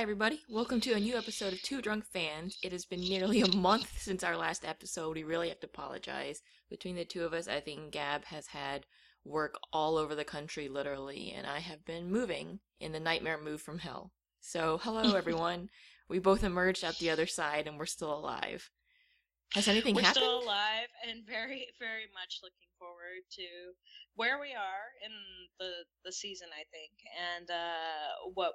Hi, everybody. Welcome to a new episode of Two Drunk Fans. It has been nearly a month since our last episode. We really have to apologize. Between the two of us, I think Gab has had work all over the country, literally, and I have been moving in the nightmare move from hell. So, hello, everyone. we both emerged out the other side and we're still alive. Has anything We're happened? still alive and very, very much looking forward to where we are in the the season. I think, and uh, what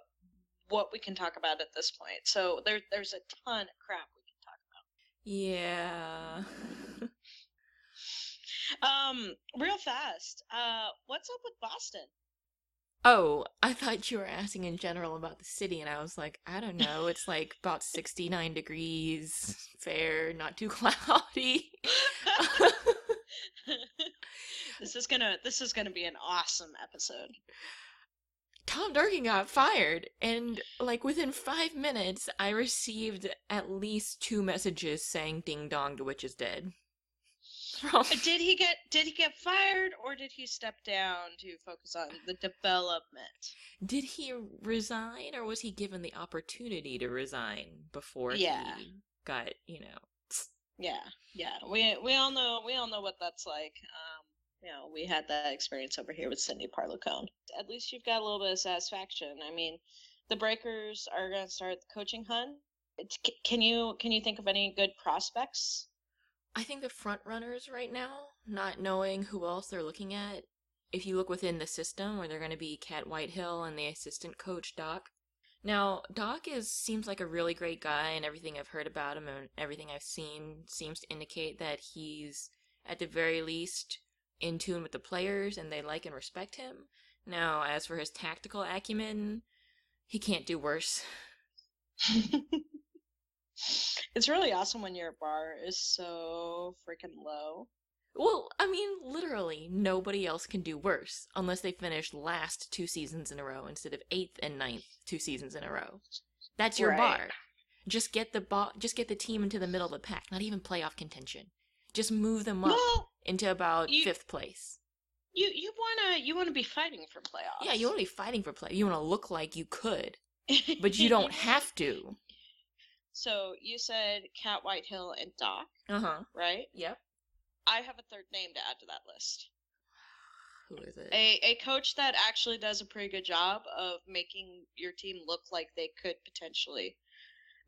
what we can talk about at this point. So there there's a ton of crap we can talk about. Yeah. um, real fast. Uh, what's up with Boston? Oh, I thought you were asking in general about the city, and I was like, I don't know. It's like about 69 degrees, fair, not too cloudy. this is gonna this is gonna be an awesome episode. Tom Durkin got fired, and like within five minutes, I received at least two messages saying "Ding dong, the witch is dead." From Uh, Did he get did he get fired or did he step down to focus on the development? did he resign, or was he given the opportunity to resign before Yeah. he got, you know? Yeah, yeah. We we all know we all know what that's like. Um, you know, we had that experience over here with Cindy Parlow Cone. At least you've got a little bit of satisfaction. I mean, the Breakers are going to start the coaching hunt. It's, can you can you think of any good prospects? I think the front runners right now, not knowing who else they're looking at, if you look within the system where they're going to be Cat Whitehill and the assistant coach Doc. Now, Doc is seems like a really great guy and everything I've heard about him and everything I've seen seems to indicate that he's at the very least in tune with the players and they like and respect him. Now, as for his tactical acumen, he can't do worse. it's really awesome when your bar is so freaking low. Well, I mean, literally, nobody else can do worse unless they finish last two seasons in a row instead of eighth and ninth two seasons in a row. That's your Right. bar. Just get the bo- just get the team into the middle of the pack, not even playoff contention. Just move them up Well, into about you- fifth place. you you wanna you wanna be fighting for playoffs. Yeah, you want to be fighting for play. You want to look like you could, but you don't have to. So you said Cat Whitehill and Doc, Uh huh. right? Yep. I have a third name to add to that list. Who is it? A a coach that actually does a pretty good job of making your team look like they could potentially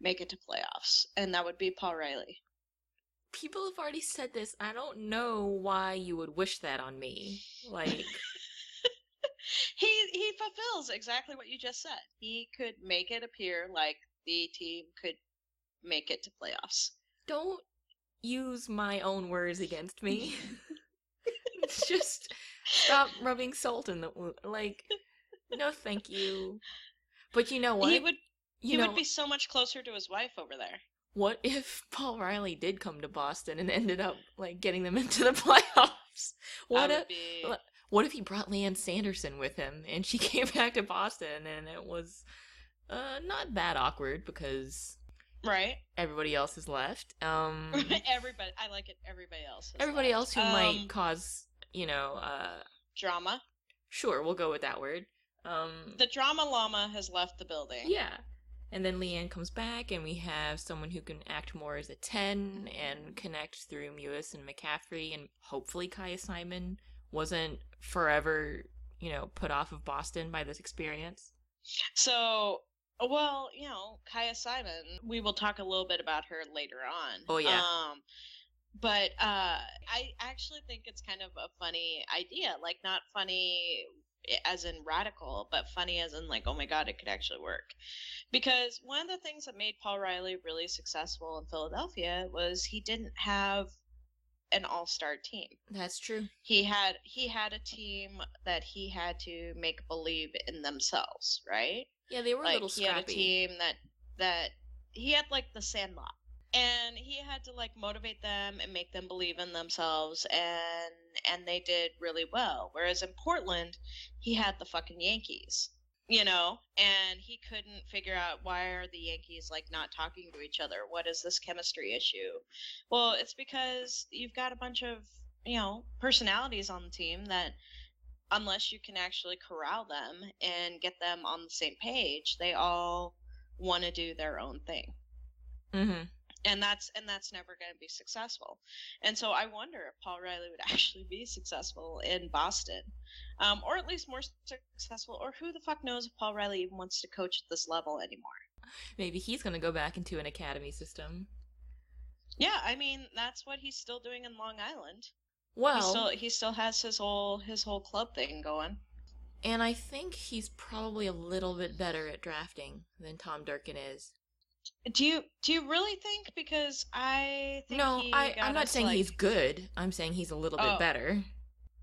make it to playoffs, and that would be Paul Riley. People have already said this. I don't know why you would wish that on me. Like. He he fulfills exactly what you just said. He could make it appear like the team could make it to playoffs. don't use my own words against me. it's just stop rubbing salt in the wound. Like, no, thank you. But you know what? He would you he know would be so much closer to his wife over there. What if Paul Riley did come to Boston and ended up like getting them into the playoffs? What if be what- if he brought Lianne Sanderson with him and she came back to Boston and it was uh not that awkward because right. everybody else has left. Um everybody, I like it. Everybody else. everybody left. else who Um, might cause you know uh drama. sure we'll go with that word um The drama llama has left the building. yeah and then lianne comes back and we have someone who can act more as a 10 and connect through mewis and mccaffrey and hopefully kaya simon wasn't forever you know put off of boston by this experience So, well, you know, Kaya Simon. We will talk a little bit about her later on. Oh, yeah. Um, but uh, I actually think it's kind of a funny idea. Like, not funny as in radical, but funny as in like, oh my god, it could actually work. Because one of the things that made Paul Riley really successful in Philadelphia was he didn't have an all-star team. That's true. He had he had a team that he had to make believe in themselves right? Yeah they were a like little he had a team that that he had like the sandlot and he had to like motivate them and make them believe in themselves and and they did really well whereas in portland he had the fucking yankees you know and he couldn't figure out why are the yankees like not talking to each other what is this chemistry issue well it's because you've got a bunch of you know personalities on the team that unless you can actually corral them and get them on the same page they all want to do their own thing. Mm-hmm. And that's and that's never going to be successful. And so I wonder if Paul Riley would actually be successful in Boston, um, or at least more successful. Or who the fuck knows if Paul Riley even wants to coach at this level anymore? Maybe he's gonna go back into an academy system. Yeah, I mean that's what he's still doing in Long Island. Well, he still he still has his whole his whole club thing going. and I think he's probably a little bit better at drafting than Tom Durkin is. Do you do you really think? Because I think no, I, I'm not saying like, he's good. I'm saying he's a little Oh. bit better.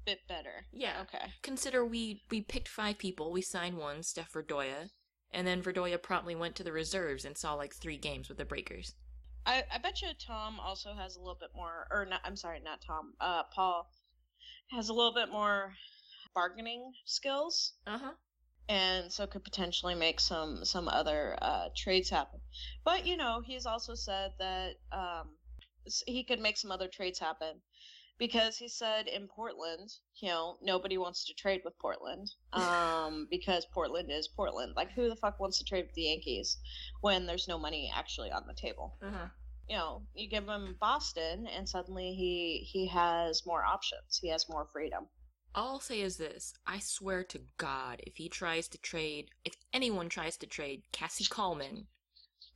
bit better. Yeah. Okay. Consider we we picked five people. We signed one, Steph Verdoia, and then Verdoia promptly went to the reserves and saw like three games with the Breakers. I I bet you Tom also has a little bit more, or not. I'm sorry, not Tom. Uh, Paul has a little bit more bargaining skills, Uh huh. And so could potentially make some some other uh, trades happen. But you know, he's also said that um, he could make some other trades happen because he said in Portland, you know, nobody wants to trade with Portland um, because Portland is Portland. Like, who the fuck wants to trade with the Yankees when there's no money actually on the table? Uh huh. You know, you give him Boston, and suddenly he he has more options. He has more freedom. All I'll say is this: I swear to God, if he tries to trade, if anyone tries to trade Kassey Kallman,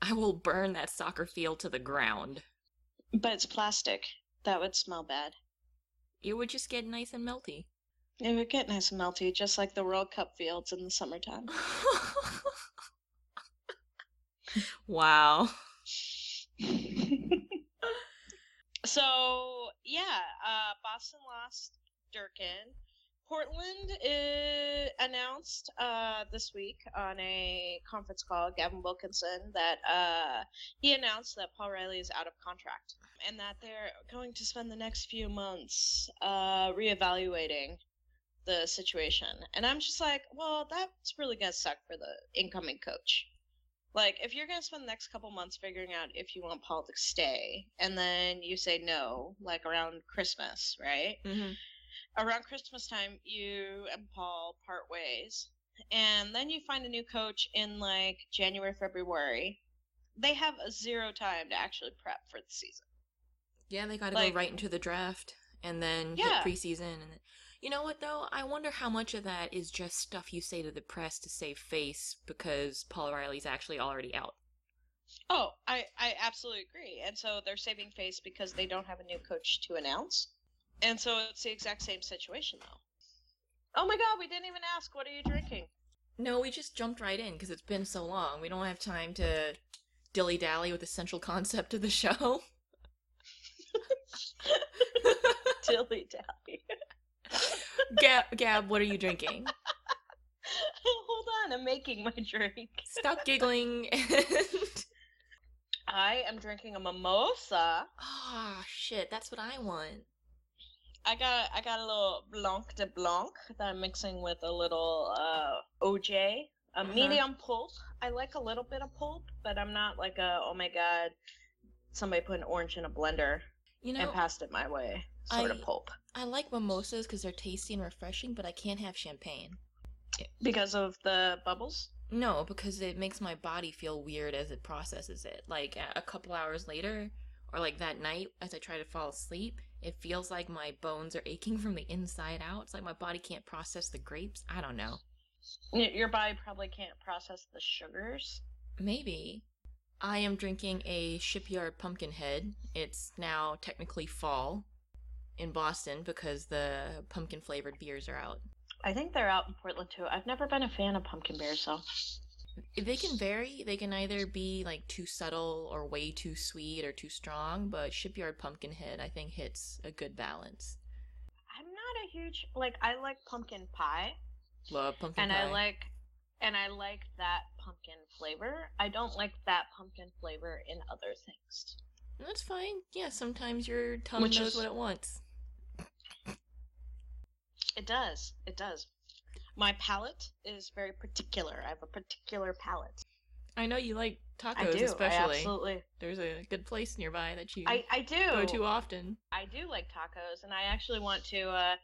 I will burn that soccer field to the ground. But it's plastic. That would smell bad. It would just get nice and melty. It would get nice and melty, just like the World Cup fields in the summertime. wow. so yeah, uh, Boston lost Durkin. Portland uh, announced uh, this week on a conference call, Gavin Wilkinson, that uh, he announced that Paul Riley is out of contract and that they're going to spend the next few months uh, reevaluating the situation. And I'm just like, well, that's really going to suck for the incoming coach. Like, if you're going to spend the next couple months figuring out if you want Paul to stay, and then you say no, like around Christmas, right? hmm around Christmas time, you and Paul part ways, and then you find a new coach in like January, February. They have a zero time to actually prep for the season. Yeah, they got to Like- go right into the draft and then Yeah. hit preseason. And you know what though? I wonder how much of that is just stuff you say to the press to save face because Paul Riley's actually already out. Oh, I, I absolutely agree. And so they're saving face because they don't have a new coach to announce. And so it's the exact same situation, though. Oh my god, we didn't even ask, what are you drinking? No, we just jumped right in because it's been so long. We don't have time to dilly dally with the central concept of the show. Dilly dally. Gab, Gab, what are you drinking? Hold on, I'm making my drink. Stop giggling. And... I am drinking a mimosa. oh shit, that's what I want. I got I got a little Blanc de Blanc that I'm mixing with a little uh, OJ, a Uh-huh. medium pulp. I like a little bit of pulp, but I'm not like a oh my god, somebody put an orange in a blender You know, and passed it my way sort I- of pulp. I like mimosas because they're tasty and refreshing, but I can't have champagne. Because of the bubbles? No, because it makes my body feel weird as it processes it. Like a a couple hours later, or like that night as I try to fall asleep, it feels like my bones are aching from the inside out. It's like my body can't process the grapes. I don't know. Your body probably can't process the sugars. Maybe. I am drinking a Shipyard Pumpkinhead. It's now technically fall in Boston because the pumpkin flavored beers are out. I think they're out in Portland too. I've never been a fan of pumpkin bears though. They can vary. They can either be like too subtle or way too sweet or too strong, but Shipyard Pumpkinhead I think hits a good balance. I'm not a huge like I like pumpkin pie. Love pumpkin and pie. I like and I like that pumpkin flavor. I don't like that pumpkin flavor in other things. That's fine. Yeah, sometimes your tongue Which knows is- what it wants. It does. It does. My palate is very particular. I have a particular palate. I know you like tacos I do. I especially. absolutely. There's a good place nearby that you I, I do. go to often. I do like tacos, and I actually want to uh,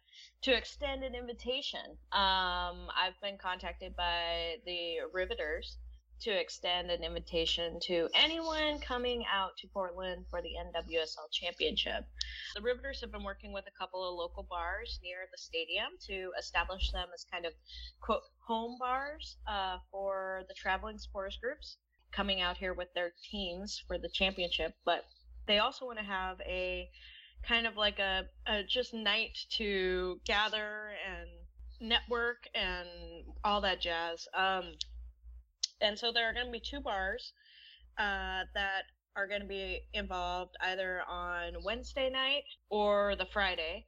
to extend an invitation. Um, I've been contacted by the Riveters to extend an invitation to anyone coming out to Portland for the NWSL Championship. The Riveters have been working with a couple of local bars near the stadium to establish them as kind of quote home bars uh, for the traveling sports groups coming out here with their teams for the championship. But they also want to have a kind of like a, a just night to gather and network and all that jazz. Um, and so there are going to be two bars uh, that are going to be involved either on Wednesday night or the Friday.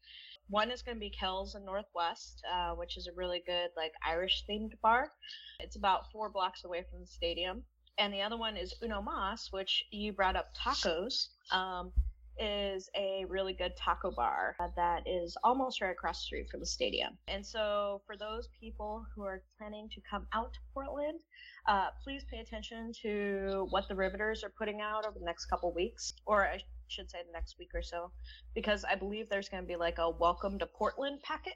One is going to be Kells in Northwest, uh, which is a really good like Irish themed bar. It's about four blocks away from the stadium. And the other one is Uno Mas, which you brought up tacos. Um, is a really good taco bar that is almost right across the street from the stadium. And so, for those people who are planning to come out to Portland, uh, please pay attention to what the Riveters are putting out over the next couple weeks, or I should say the next week or so, because I believe there's going to be like a welcome to Portland packet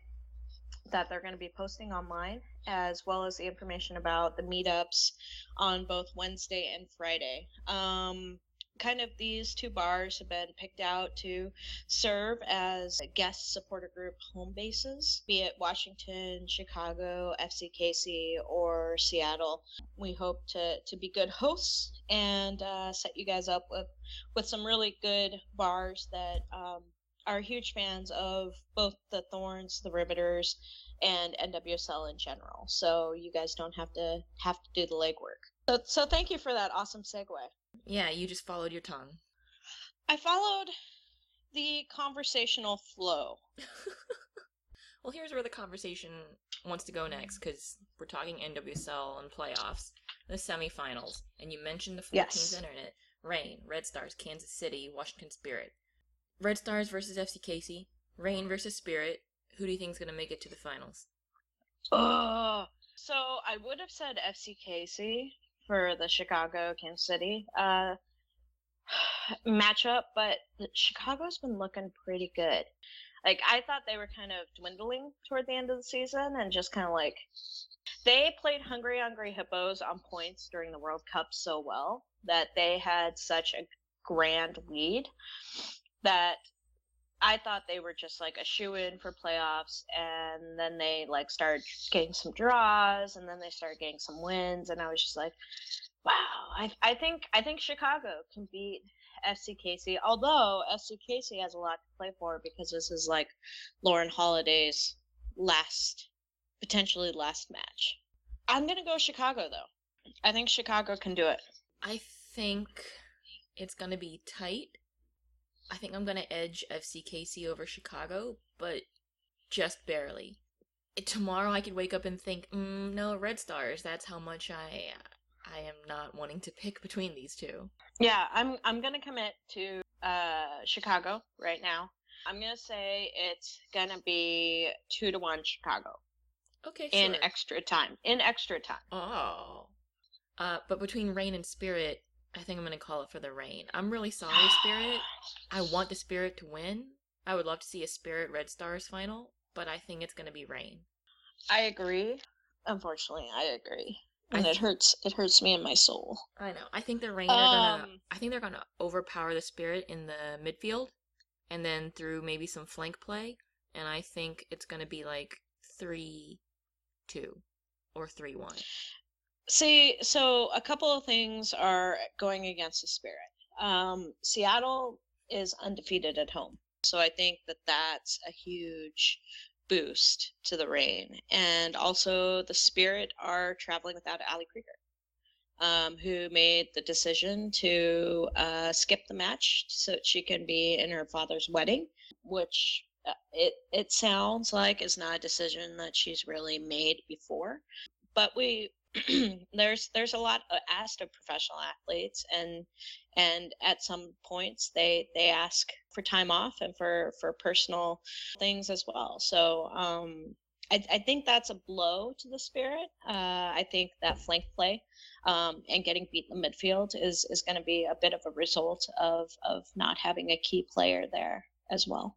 that they're going to be posting online, as well as the information about the meetups on both Wednesday and Friday. Um, kind of these two bars have been picked out to serve as guest supporter group home bases, be it Washington, Chicago, FCKC, or Seattle. We hope to, to be good hosts and uh, set you guys up with, with some really good bars that um, are huge fans of both the Thorns, the Riveters, and NWSL in general. So you guys don't have to have to do the legwork. So, so thank you for that awesome segue. Yeah, you just followed your tongue. I followed the conversational flow. well, here's where the conversation wants to go next because we're talking NWSL and playoffs, the semifinals, and you mentioned the four Yes. teams entering it: Rain, Red Stars, Kansas City, Washington Spirit. Red Stars versus FCKC, Rain versus Spirit. Who do you think is going to make it to the finals? Ugh. So I would have said FCKC for the Chicago Kansas City uh, matchup, but Chicago's been looking pretty good. Like I thought they were kind of dwindling toward the end of the season, and just kind of like they played Hungry Hungry Hippos on points during the World Cup so well that they had such a grand lead that I thought they were just like a shoe in for playoffs, and then they like started getting some draws, and then they started getting some wins, and I was just like, wow, I, I think I think Chicago can beat KC, although KC has a lot to play for because this is like Lauren Holiday's last, potentially last match. I'm gonna go Chicago though. I think Chicago can do it. I think it's to be tight. I think I'm going to edge FCKC over Chicago, but just barely. Tomorrow I could wake up and think, mm, no, Red Stars. That's how much I I am not wanting to pick between these two. Yeah, I'm I'm gonna commit to uh Chicago right now. I'm gonna say it's gonna be two to one Chicago Okay, in sure. extra time. In extra time. oh. Uh, but between Rain and Spirit, I think I'm going to call it for the Rain. I'm really sorry, Spirit. I want the Spirit to win. I would love to see a Spirit Red Stars final, but I think it's going to be Rain. I agree. Unfortunately, I agree. I And it hurts it hurts me in my soul. I know. I think the Rain are gonna. Um, I think they're gonna overpower the Spirit in the midfield, and then through maybe some flank play. And I think it's gonna be like three, two, or three one. See, so a couple of things are going against the spirit. Um, Seattle is undefeated at home, so I think that that's a huge boost to the rain. And also, the spirit are traveling without Ali Krieger, um, who made the decision to uh, skip the match so that she can be in her father's wedding, which uh, it it sounds like is not a decision that she's really made before. But we there's there's a lot uh, asked of professional athletes and and at some points they they ask for time off and for for personal things as well so um I, I think that's a blow to the spirit. Uh, I think that flank play um, and getting beat in the midfield is is going to be a bit of a result of of not having a key player there as well.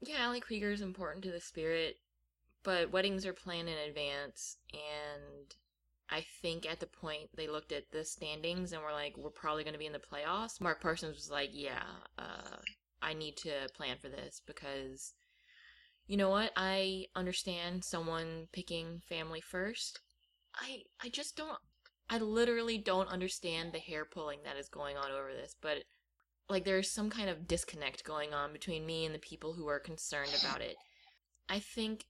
Yeah, Ali Krieger is important to the Spirit, but weddings are planned in advance, and I think at the point they looked at the standings and were like, we're probably going to be in the playoffs. Mark Parsons was like, yeah, uh, I need to plan for this because you know what? I understand someone picking family first. I I just don't I literally don't understand the hair pulling that is going on over this, but like there's some kind of disconnect going on between me and the people who are concerned about it. I think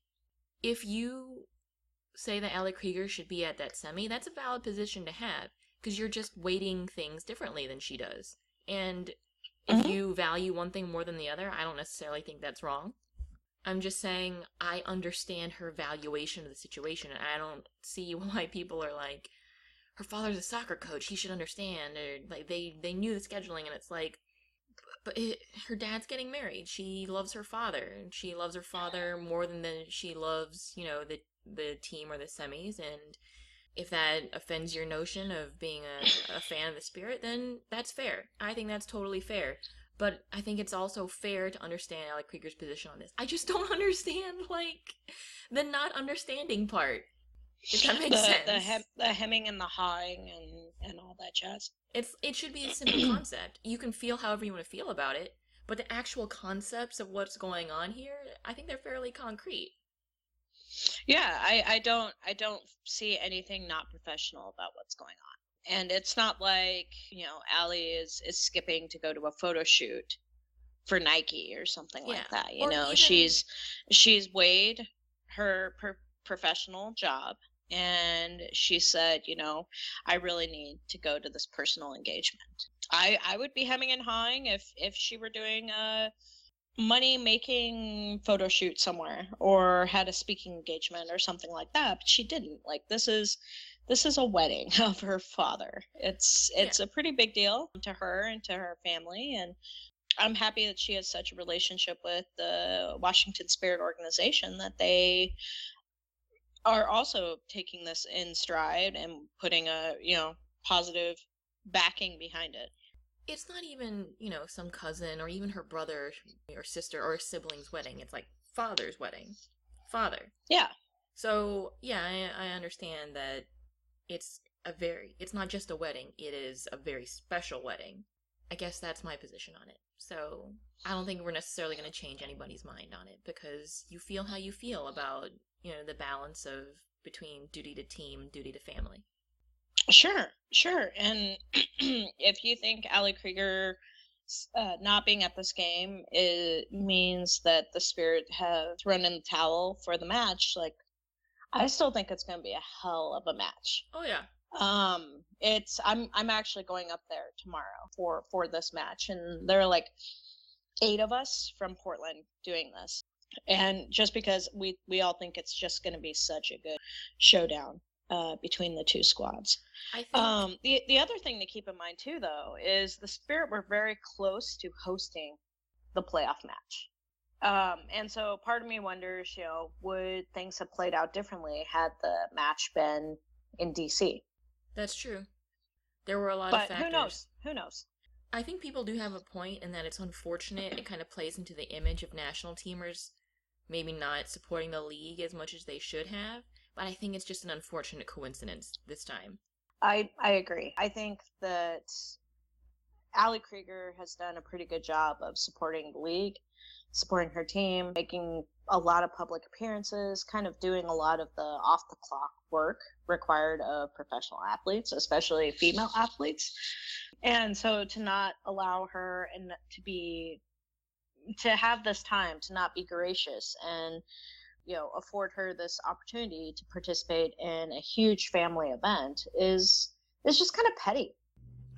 if you say that Ali Krieger should be at that semi, that's a valid position to have because you're just weighting things differently than she does. And if Mhm. you value one thing more than the other, I don't necessarily think that's wrong. I'm just saying I understand her valuation of the situation, and I don't see why people are like, her father's a soccer coach, he should understand, or like they they knew the scheduling, and it's like, but it, her dad's getting married. She loves her father, and she loves her father more than the, she loves you know the the team or the semis, and if that offends your notion of being a, a fan of the spirit, then that's fair. I think that's totally fair. But I think it's also fair to understand Ali Krieger's position on this. I just don't understand, like, the not understanding part. If that makes the, sense. The, hem, the hemming and the hawing and, and all that jazz. It's it should be a simple concept. You can feel however you want to feel about it, but the actual concepts of what's going on here, I think they're fairly concrete. Yeah, I, I don't I don't see anything not professional about what's going on. And it's not like, you know, Ali is is skipping to go to a photo shoot for Nike or something like that. You or know, even- she's she's weighed her per- professional job and she said, you know, I really need to go to this personal engagement. I I would be hemming and hawing if if she were doing a money making photo shoot somewhere or had a speaking engagement or something like that but she didn't. Like this is this is a wedding of her father. It's it's a pretty big deal to her and to her family and i'm happy that she has such a relationship with the washington spirit organization that they are also taking this in stride and putting a you know positive backing behind it It's not even, you know, some cousin or even her brother or sister or a sibling's wedding. It's like father's wedding. Father. yeah So, yeah, I, I understand that it's a very, it's not just a wedding, it is a very special wedding. I guess that's my position on it. So, I don't think we're necessarily going to change anybody's mind on it because you feel how you feel about, you know, the balance of between duty to team, duty to family. Sure, sure. And if you think Ali Krieger uh, not being at this game it means that the Spirit have thrown in the towel for the match, like I still think it's going to be a hell of a match. Oh, yeah. Um, it's I'm I'm actually going up there tomorrow for for this match, and there are like eight of us from Portland doing this, and just because we we all think it's just going to be such a good showdown uh, between the two squads. I think. Um, the the other thing to keep in mind too, though, is the Spirit were very close to hosting the playoff match. Um, and so part of me wonders, you know, would things have played out differently had the match been in DC? that's true. There were a lot of But factors. who knows? Who knows? I think people do have a point in that it's unfortunate. It kind of plays into the image of national teamers maybe not supporting the league as much as they should have. But I think it's just an unfortunate coincidence this time. I I agree. I think that Ali Krieger has done a pretty good job of supporting the league, supporting her team, making a lot of public appearances, kind of doing a lot of the off the clock work required of professional athletes, especially female athletes. And so to not allow her and to be to have this time to not be gracious and you know afford her this opportunity to participate in a huge family event is is just kind of petty.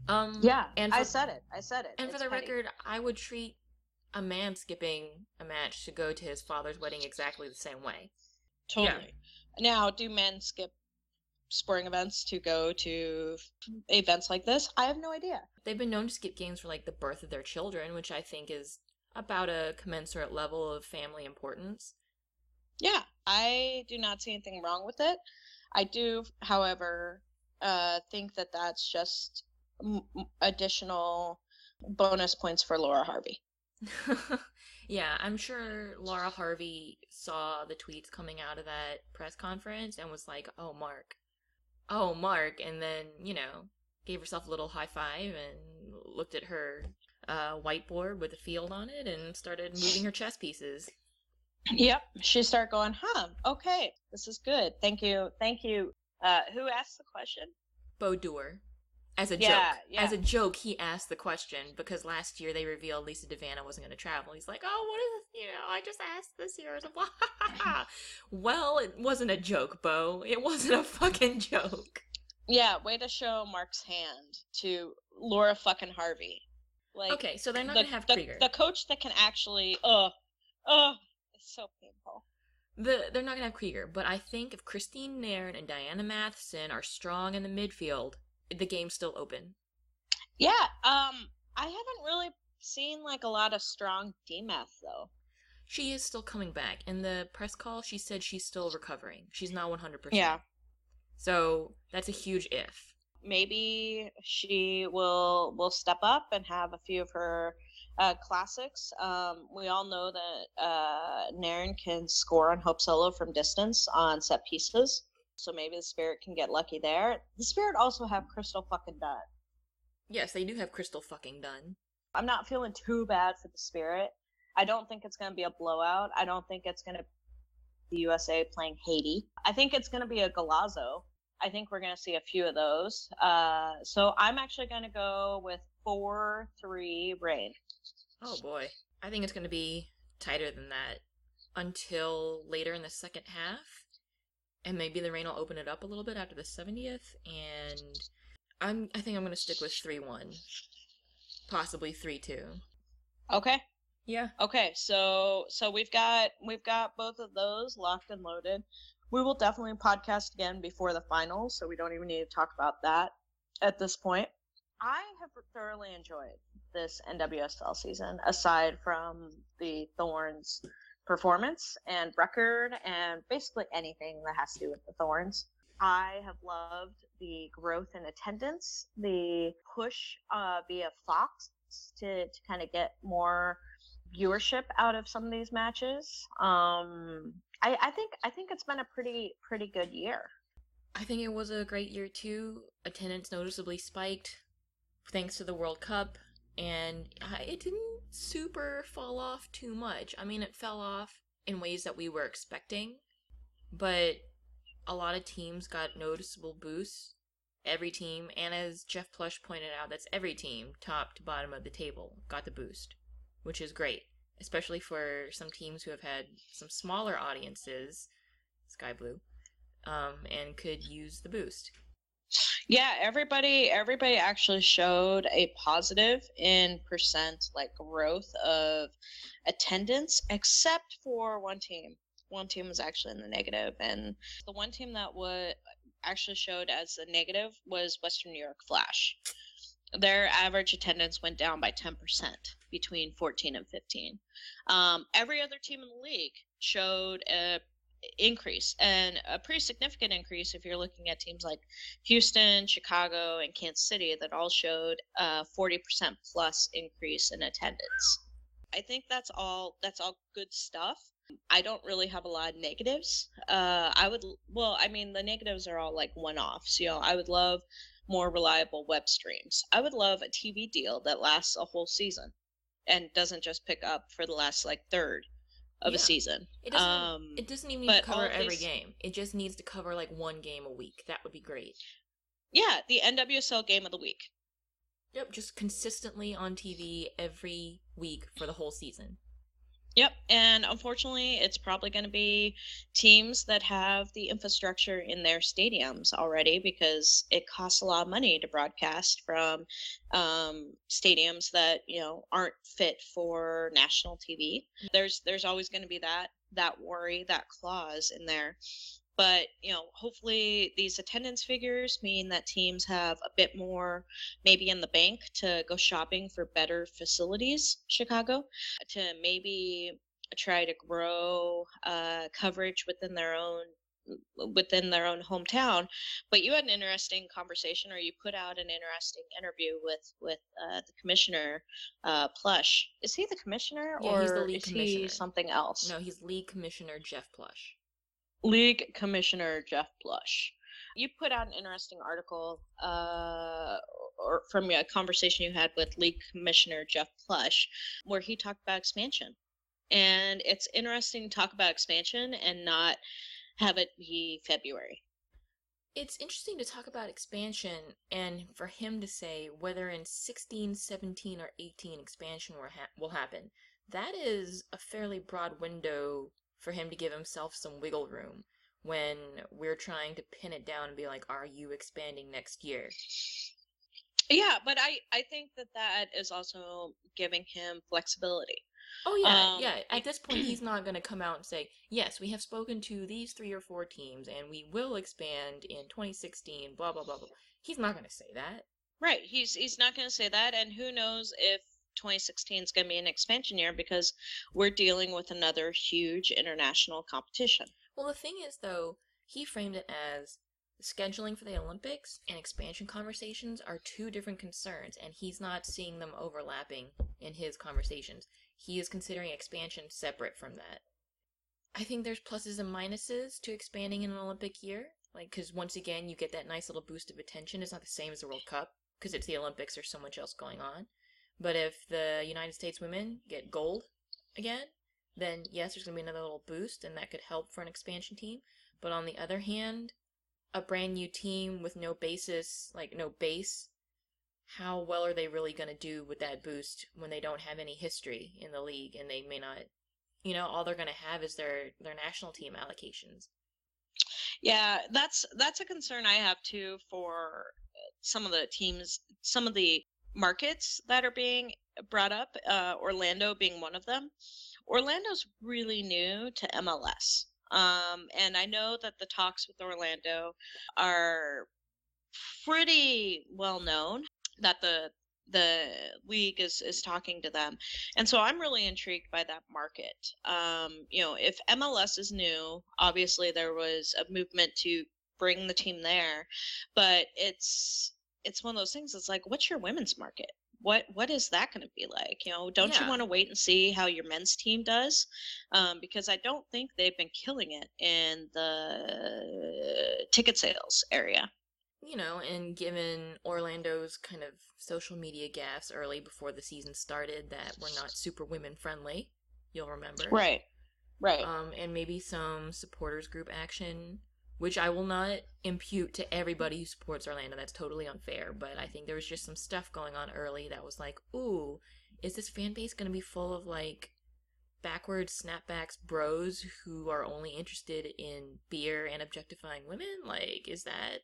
Um, Yeah, and I said it. I said it. And for the petty. record, I would treat a man skipping a match to go to his father's wedding exactly the same way. yeah. totally. Now, do men skip sporting events to go to events like this? I have no idea. They've been known to skip games for like the birth of their children, which I think is about a commensurate level of family importance. Yeah, I do not see anything wrong with it. I do, however, uh, think that that's just m- additional bonus points for Laura Harvey. yeah, I'm sure Laura Harvey saw the tweets coming out of that press conference and was like, "Oh, Mark, oh, Mark, and then, you know, gave herself a little high five and looked at her uh, whiteboard with a field on it and started moving her chess pieces. Yep. She started going, huh, okay, this is good. Thank you. Thank you. Uh, who asked the question? Bo Doer. As a Yeah, joke. yeah. As a joke, he asked the question because last year they revealed Lisa De Vanna wasn't going to travel. He's like, oh, what is, this? you know, I just asked this year. Well, it wasn't a joke, Bo. It wasn't a fucking joke. Yeah, way to show Mark's hand to Laura fucking Harvey. Like, Okay, so they're not the, going to have the, Krieger. the coach that can actually, uh, uh, so painful. The, they're not going to have Krieger, but I think if Christine Nairn and Diana Matheson are strong in the midfield, the game's still open. Yeah, um, I haven't really seen like a lot of strong DMath though. She is still coming back. In the press call, she said she's still recovering. She's not 100%. Yeah. So that's a huge if. Maybe she will will step up and have a few of her uh, classics. Um, we all know that uh, Nairn can score on Hope Solo from distance on set pieces, so maybe the Spirit can get lucky there. The Spirit also have Crystal fucking Dunn. Yes, they do have Crystal fucking Dunn. I'm not feeling too bad for the Spirit. I don't think it's going to be a blowout. I don't think it's going to be the USA playing Haiti. I think it's going to be a golazo. I think we're going to see a few of those. Uh, so I'm actually going to go with 4 3 rain. Oh boy. I think it's going to be tighter than that until later in the second half. And maybe the rain will open it up a little bit after the 70th. And I'm, I think I'm going to stick with 3 1. Possibly 3 2. Okay. Yeah. Okay, so so we've got we've got both of those locked and loaded. We will definitely podcast again before the finals, so we don't even need to talk about that at this point. I have thoroughly enjoyed this NWSL season, aside from the Thorns performance and record and basically anything that has to do with the Thorns. I have loved the growth in attendance, the push uh, via Fox to, to kind of get more viewership out of some of these matches. Um, I, I think I think it's been a pretty pretty good year. I think it was a great year too. Attendance noticeably spiked thanks to the World Cup, and it didn't super fall off too much. I mean, it fell off in ways that we were expecting, but a lot of teams got noticeable boosts. Every team, and as Jeff Plush pointed out, that's every team, top to bottom of the table, got the boost, which is great, especially for some teams who have had some smaller audiences, Sky Blue, um, and could use the boost. Yeah, everybody everybody actually showed a positive in percent like growth of attendance, except for one team. One team was actually in the negative, and the one team that was actually showed as a negative was Western New York Flash. Their average attendance went down by 10% between 14 and 15. Um, every other team in the league showed a increase and a pretty significant increase if you're looking at teams like Houston, Chicago, and Kansas City that all showed a 40% plus increase in attendance. I think that's all that's all good stuff. I don't really have a lot of negatives. Uh, I would well, I mean the negatives are all like one-offs. You know, I would love more reliable web streams. I would love a TV deal that lasts a whole season and doesn't just pick up for the last like third of Yeah. a season. It doesn't. Um, it doesn't even need to cover every these- game. It just needs to cover like one game a week. That would be great. yeah, the NWSL game of the week. Yep, just consistently on TV every week for the whole season. Yep, and unfortunately, it's probably going to be teams that have the infrastructure in their stadiums already because it costs a lot of money to broadcast from um, stadiums that you know aren't fit for national TV. There's there's always going to be that that worry, that clause in there. But you know, hopefully these attendance figures mean that teams have a bit more maybe in the bank to go shopping for better facilities. Chicago to maybe try to grow uh, coverage within their own within their own hometown but you had an interesting conversation or you put out an interesting interview with with uh, the commissioner uh, plush is he the commissioner Yeah, or he's the league is he something else No, he's league commissioner Jeff Plush. League commissioner jeff plush You put out an interesting article uh, or from a conversation you had with League Commissioner Jeff Plush, where he talked about expansion. And it's interesting to talk about expansion and not have it be February. It's interesting to talk about expansion and for him to say whether in 16, 17, or 18 expansion will, ha- will happen. That is a fairly broad window for him to give himself some wiggle room when we're trying to pin it down and be like, are you expanding next year? Yeah, but I I think that that is also giving him flexibility. Oh yeah, Um, yeah. At this point, he's not going to come out and say, "Yes, we have spoken to these three or four teams, and we will expand in 2016." Blah blah blah blah. He's not going to say that. right. He's he's not going to say that, and who knows if 2016 is going to be an expansion year because we're dealing with another huge international competition. Well, the thing is, though, he framed it as scheduling for the Olympics and expansion conversations are two different concerns, and he's not seeing them overlapping in his conversations. He is considering expansion separate from that. I think there's pluses and minuses to expanding in an Olympic year. Like, because once again, you get that nice little boost of attention. It's not the same as the World Cup, because it's the Olympics, there's so much else going on. But if the United States women get gold again, then yes, there's going to be another little boost, and that could help for an expansion team. But on the other hand, a brand new team with no basis, like no base, how well are they really going to do with that boost when they don't have any history in the league and they may not, you know, all they're going to have is their their national team allocations. Yeah, that's that's a concern I have too for some of the teams, some of the markets that are being brought up. Uh, Orlando being one of them. Orlando's really new to MLS, um, and I know that the talks with Orlando are pretty well known. That the the league is is talking to them and so i'm really intrigued by that market um you know if mls is new obviously there was a movement to bring the team there but it's it's one of those things it's like what's your women's market? What what is that going to be like? You know don't you want to wait and see how your men's team does? Um, because i don't think they've been killing it in the ticket sales area. You know, and given Orlando's kind of social media gaffes early before the season started that were not super women friendly, you'll remember. right. Right. Um, and maybe some supporters group action, which I will not impute to everybody who supports Orlando. That's totally unfair. But I think there was just some stuff going on early that was like, ooh, is this fan base going to be full of like backwards snapbacks bros who are only interested in beer and objectifying women? Like, is that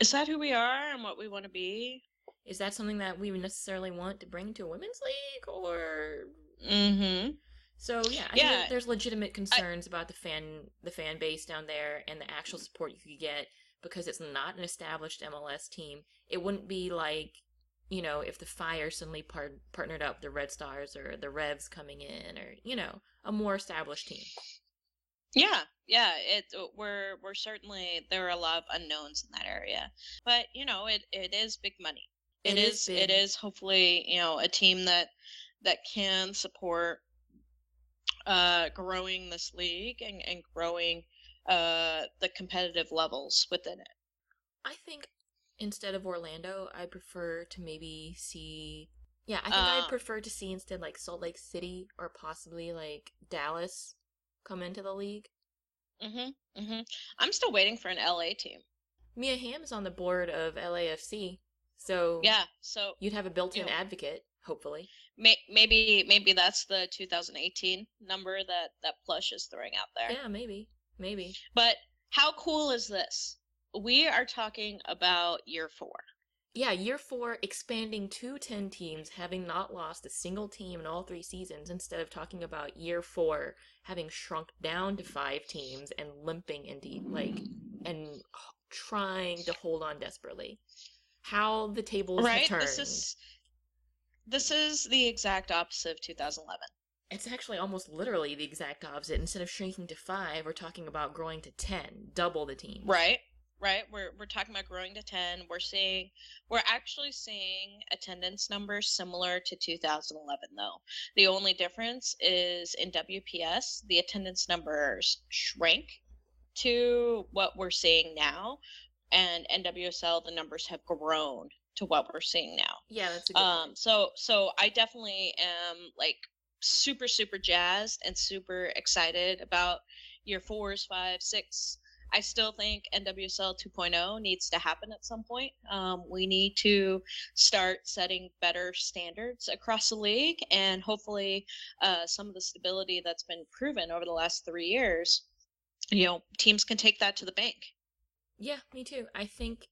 is that who we are and what we want to be is that something that we necessarily want to bring to a women's league or mm-hmm So yeah, I Yeah, think there's legitimate concerns about the fan the fan base down there and the actual support you could get because it's not an established MLS team. It wouldn't be like you know if the Fire suddenly par- partnered up the Red Stars or the Revs coming in or you know a more established team. Yeah, yeah. It uh, we're we're certainly there are a lot of unknowns in that area, but you know it it is big money. It it is is, it is hopefully you know a team that that can support uh growing this league and and growing uh the competitive levels within it. I think instead of Orlando, I prefer to maybe see. Yeah, I think Uh, I'd prefer to see instead like Salt Lake City or possibly like Dallas come into the league. Mhm. Mhm. I'm still waiting for an LA team. Mia Hamm is on the board of LAFC, so Yeah. So you'd have a built-in know. advocate, hopefully. May, maybe maybe that's the 2018 number that that Plush is throwing out there. Yeah, maybe, maybe. But how cool is this? We are talking about year four. Yeah, year four expanding to ten teams, having not lost a single team in all three seasons, instead of talking about year four having shrunk down to five teams and limping into like and trying to hold on desperately. How the tables have right? turned. This is this is the exact opposite of 2011. It's actually almost literally the exact opposite. Instead of shrinking to five, we're talking about growing to ten, double the team. Right? Right? We're we're talking about growing to 10. We're seeing we're actually seeing attendance numbers similar to 2011 though. The only difference is in WPS, the attendance numbers shrink to what we're seeing now, and NWSL the numbers have grown to what we're seeing now. Yeah, that's a good Um, point. so so I definitely am like super super jazzed and super excited about year fours, five, six. I still think NWSL 2.0 needs to happen at some point. Um, we need to start setting better standards across the league, and hopefully, uh, some of the stability that's been proven over the last three years, you know, teams can take that to the bank. Yeah, me too. I think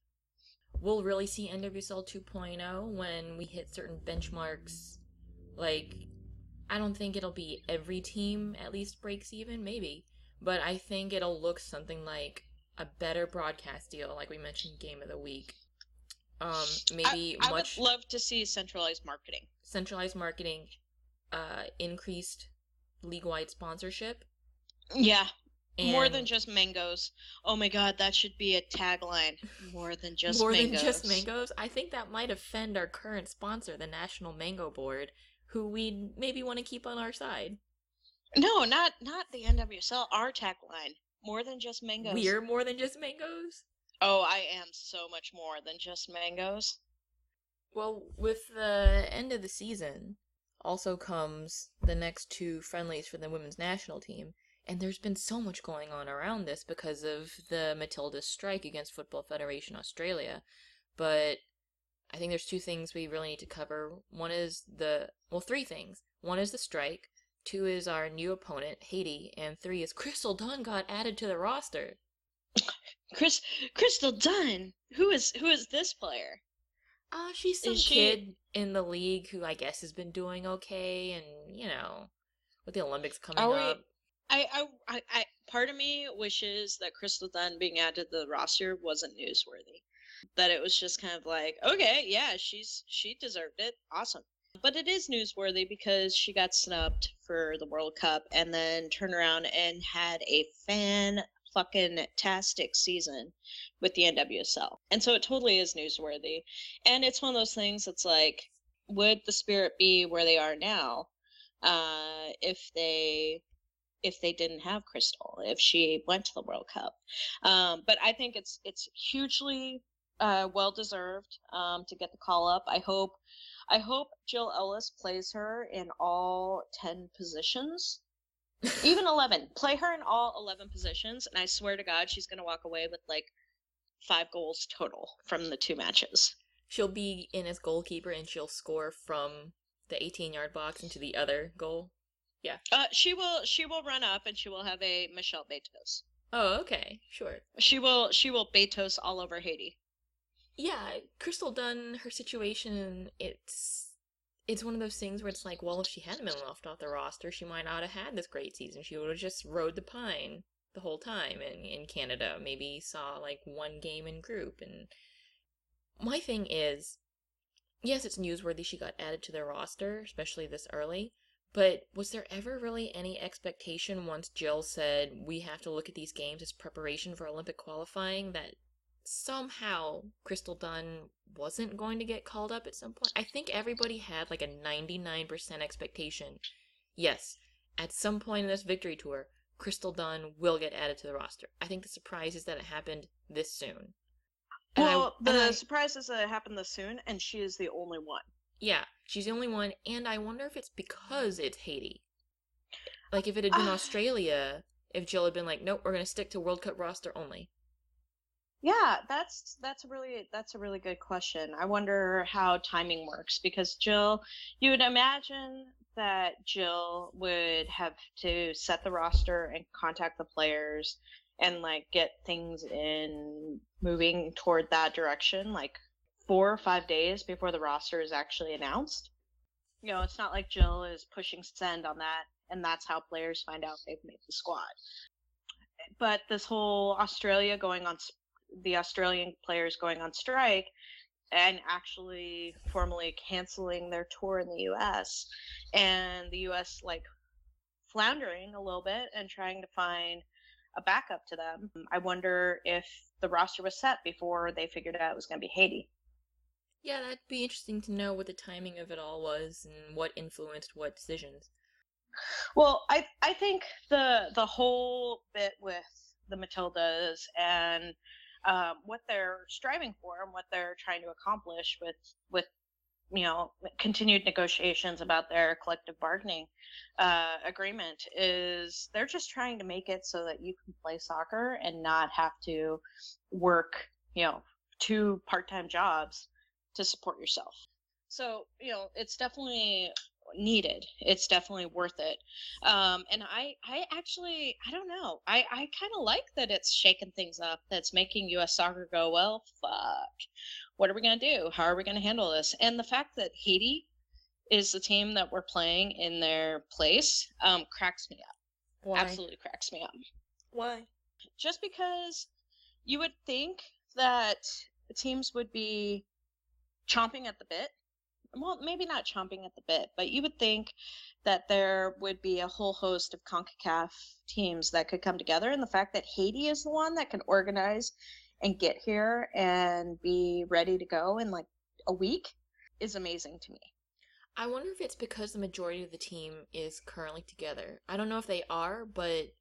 we'll really see NWSL 2.0 when we hit certain benchmarks. Like, I don't think it'll be every team at least breaks even, maybe. But I think it'll look something like a better broadcast deal, like we mentioned, Game of the Week. Um, maybe I, I much would love to see centralized marketing. centralized marketing, uh, increased league-wide sponsorship, Yeah, more than just mangoes. Oh my god, that should be a tagline. More than just mangoes. more mangoes. than just mangoes. I think that might offend our current sponsor, the National Mango Board, who we maybe want to keep on our side. No, not not the NWSL. Our tagline. More than just mangoes. We're more than just mangoes. Oh, I am so much more than just mangoes. Well, with the end of the season, also comes the next two friendlies for the women's national team, and there's been so much going on around this because of the Matilda's strike against Football Federation Australia. But I think there's two things we really need to cover. One is the well, three things. One is the strike. Two is our new opponent, Haiti, and three is Crystal Dunn got added to the roster. Chris Crystal Dunn. Who is who is this player? Uh, she's some she- kid in the league who I guess has been doing okay, and you know, with the Olympics coming Are up, I, I I part of me wishes that Crystal Dunn being added to the roster wasn't newsworthy. That it was just kind of like, okay, yeah, she's she deserved it. Awesome. But it is newsworthy because she got snubbed for the World Cup and then turned around and had a fan fucking tastic season with the NWSL. And so it totally is newsworthy. And it's one of those things that's like, would the spirit be where they are now uh, if they if they didn't have Crystal, if she went to the World Cup. Um, but I think it's it's hugely uh, well deserved um, to get the call up. I hope I hope Jill Ellis plays her in all ten positions. Even 11. Play her in all 11 positions, and I swear to God, she's going to walk away with like five goals total from the two matches. she'll be in as goalkeeper and she'll score from the 18-yard box into the other goal. Uh, she will she will run up and she will have a Michelle Betos. Oh, okay, sure. She will she will Betos all over Haiti. Yeah, Crystal Dunn, her situation, it's it's one of those things where it's like, well, if she hadn't been left off the roster, she might not have had this great season. She would have just rode the pine the whole time in, in Canada. Maybe saw like one game in group. And my thing is, yes, it's newsworthy she got added to the roster, especially this early. But was there ever really any expectation once Jill said we have to look at these games as preparation for Olympic qualifying that somehow Crystal Dunn wasn't going to get called up at some point. I think everybody had like a 99% expectation. Yes, at some point in this victory tour, Crystal Dunn will get added to the roster. I think the surprise is that it happened this soon. And Well, and the I- surprise is that it happened this soon, and she is the only one. Yeah, she's the only one, and I wonder if it's because it's Haiti. Like if it had been Ah. Australia, if Jill had been like, nope, we're gonna stick to World Cup roster only. Yeah, that's that's a really that's a really good question. I wonder how timing works because Jill, you would imagine that Jill would have to set the roster and contact the players and like get things in moving toward that direction like four or five days before the roster is actually announced. You know, it's not like Jill is pushing send on that and that's how players find out they've made the squad. But this whole Australia going on the Australian players going on strike and actually formally canceling their tour in the US and the US like floundering a little bit and trying to find a backup to them. I wonder if the roster was set before they figured out it was going to be Haiti. Yeah, that'd be interesting to know what the timing of it all was and what influenced what decisions. Well, I I think the the whole bit with the Matildas and um, what they're striving for and what they're trying to accomplish with with you know continued negotiations about their collective bargaining uh, agreement is they're just trying to make it so that you can play soccer and not have to work you know two part-time jobs to support yourself. So you know it's definitely needed. It's definitely worth it. Um and i i actually i don't know. I i kind of like that it's shaking things up that's making us soccer go well fuck. What are we going to do? How are we going to handle this? And the fact that haiti is the team that we're playing in their place um cracks me up. Why? absolutely cracks me up. Why? just because you would think that teams would be chomping at the bit well, maybe not chomping at the bit, but you would think that there would be a whole host of CONCACAF teams that could come together. And the fact that Haiti is the one that can organize and get here and be ready to go in like a week is amazing to me. I wonder if it's because the majority of the team is currently together. I don't know if they are, but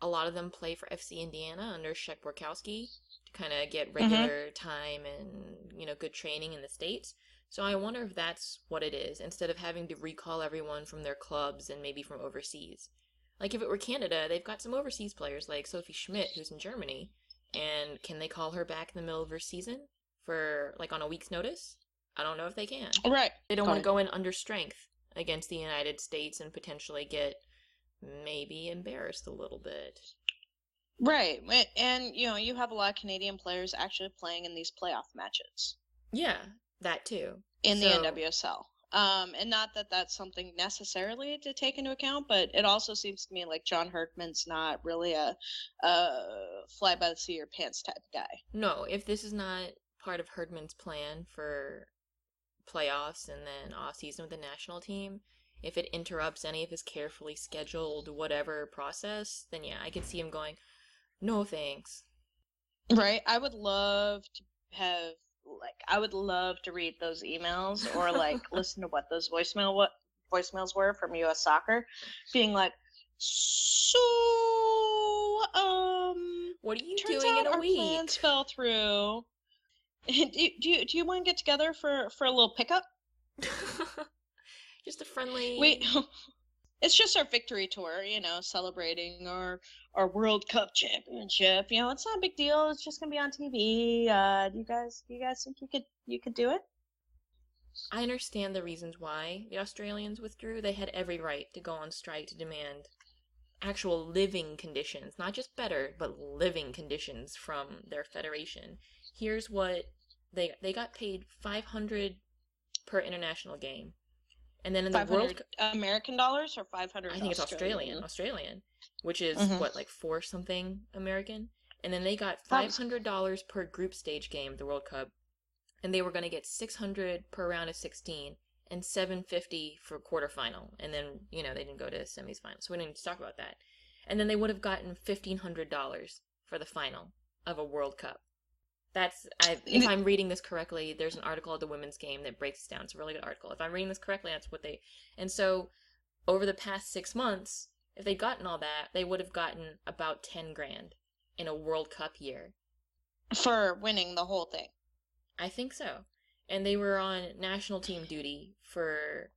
a lot of them play for FC Indiana under Shek Borkowski to kind of get mm-hmm. regular time and, you know, good training in the States. So I wonder if that's what it is, instead of having to recall everyone from their clubs and maybe from overseas. Like if it were Canada, they've got some overseas players like Sophie Schmidt, who's in Germany, and can they call her back in the middle of her season for like on a week's notice? I don't know if they can. Right. They don't want to go in under strength against the United States and potentially get maybe embarrassed a little bit. Right. And, you know, you have a lot of Canadian players actually playing in these playoff matches Yeah, that too. in the NWSL. Um, and not that that's something necessarily to take into account, but it also seems to me like John Herdman's not really a, a fly by the seat of your pants type of guy. No, if this is not part of Herdman's plan for playoffs and then off season with the national team, if it interrupts any of his carefully scheduled whatever process, then yeah, I could see him going, no thanks. Right. I would love to have like I would love to read those emails or like listen to what those voicemail what voicemails were from US Soccer, being like, so um, What are you doing in a our week? plans fell through. do, you- do you do you want to get together for for a little pickup? Just a friendly. We it's just our victory tour, you know, celebrating our our World Cup championship. You know, it's not a big deal. It's just gonna be on TV. Uh, do you guys do you guys think you could you could do it? I understand the reasons why the Australians withdrew. They had every right to go on strike to demand actual living conditions, not just better, but living conditions from their federation. Here's what they they got paid 500 per international game. And then in the World American dollars or five hundred? I think it's Australian, Australian, which is Mhm. what like 4 something American. And then they got $500 per group stage game, the World Cup. And they were going to get 600 per round of 16 and 750 for quarterfinal. And then, you know, they didn't go to semis final. So we didn't need to talk about that. And then they would have gotten $1500 for the final of a World Cup. That's I, if I'm reading this correctly. There's an article at the women's game that breaks down. It's a really good article. If I'm reading this correctly, that's what they. And so, over the past six months, if they'd gotten all that, they would have gotten about ten grand in a World Cup year. for winning the whole thing. I think so. And they were on national team duty for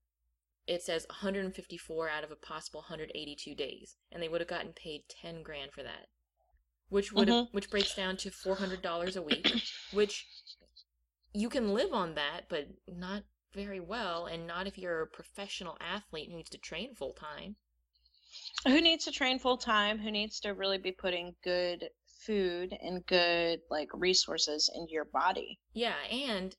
it says 154 out of a possible 182 days, and they would have gotten paid 10 grand for that, which would have, which breaks down to 400 dollars a week, which you can live on that, but not very well, and not if you're a professional athlete who needs to train full time. Who needs to train full time? Who needs to really be putting good food and good like resources into your body? Yeah, and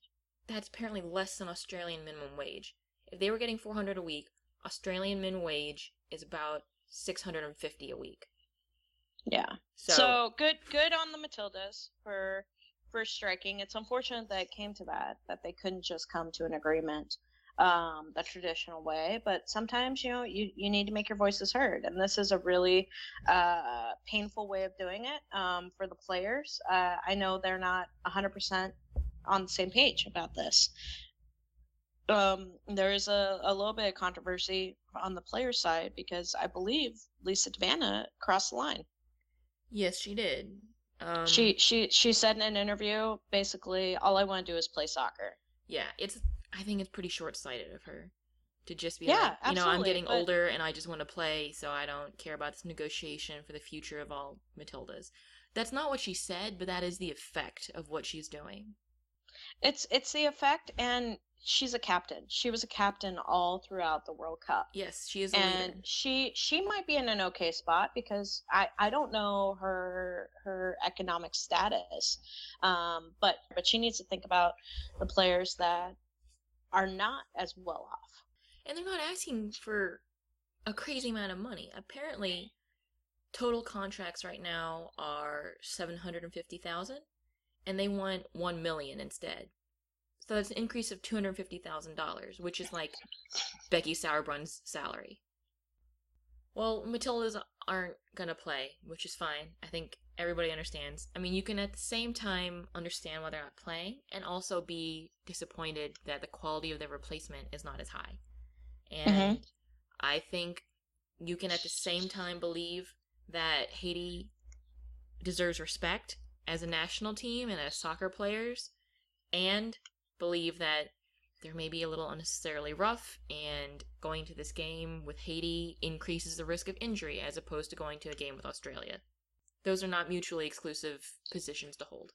that's apparently less than Australian minimum wage. If they were getting 400 a week, Australian minimum wage is about 650 a week. Yeah. So, So, good good on the Matildas for for striking. It's unfortunate that it came to that, that they couldn't just come to an agreement um, the traditional way. But sometimes, you know, you, you need to make your voices heard. And this is a really uh, painful way of doing it um, for the players. Uh, I know they're not 100% on the same page about this. Um, there is a, a little bit of controversy on the player side because I believe Lisa De Vanna crossed the line. Yes, she did. Um, she she she said in an interview basically all I want to do is play soccer. Yeah, it's I think it's pretty short-sighted of her to just be Yeah, like, you know, I'm getting but- older and I just want to play, so I don't care about this negotiation for the future of all Matildas. That's not what she said, but that is the effect of what she's doing. It's it's the effect and she's a captain. She was a captain all throughout the World Cup. Yes, she is a leader. and she she might be in an okay spot because I I don't know her her economic status, um, but but she needs to think about the players that are not as well off. And they're not asking for a crazy amount of money. Apparently, total contracts right now are 750,000 and they want 1 million instead. So that's an increase of $250,000, which is like Becky Sauerbrunn's salary. Well, Matildas aren't to play, which is fine. I think everybody understands. I mean, you can at the same time understand why they're not playing and also be disappointed that the quality of their replacement is not as high. And mm-hmm. I think you can at the same time believe that Haiti deserves respect as a national team and as soccer players, and believe that there may be a little unnecessarily rough, and going to this game with Haiti increases the risk of injury as opposed to going to a game with Australia. Those are not mutually exclusive positions to hold.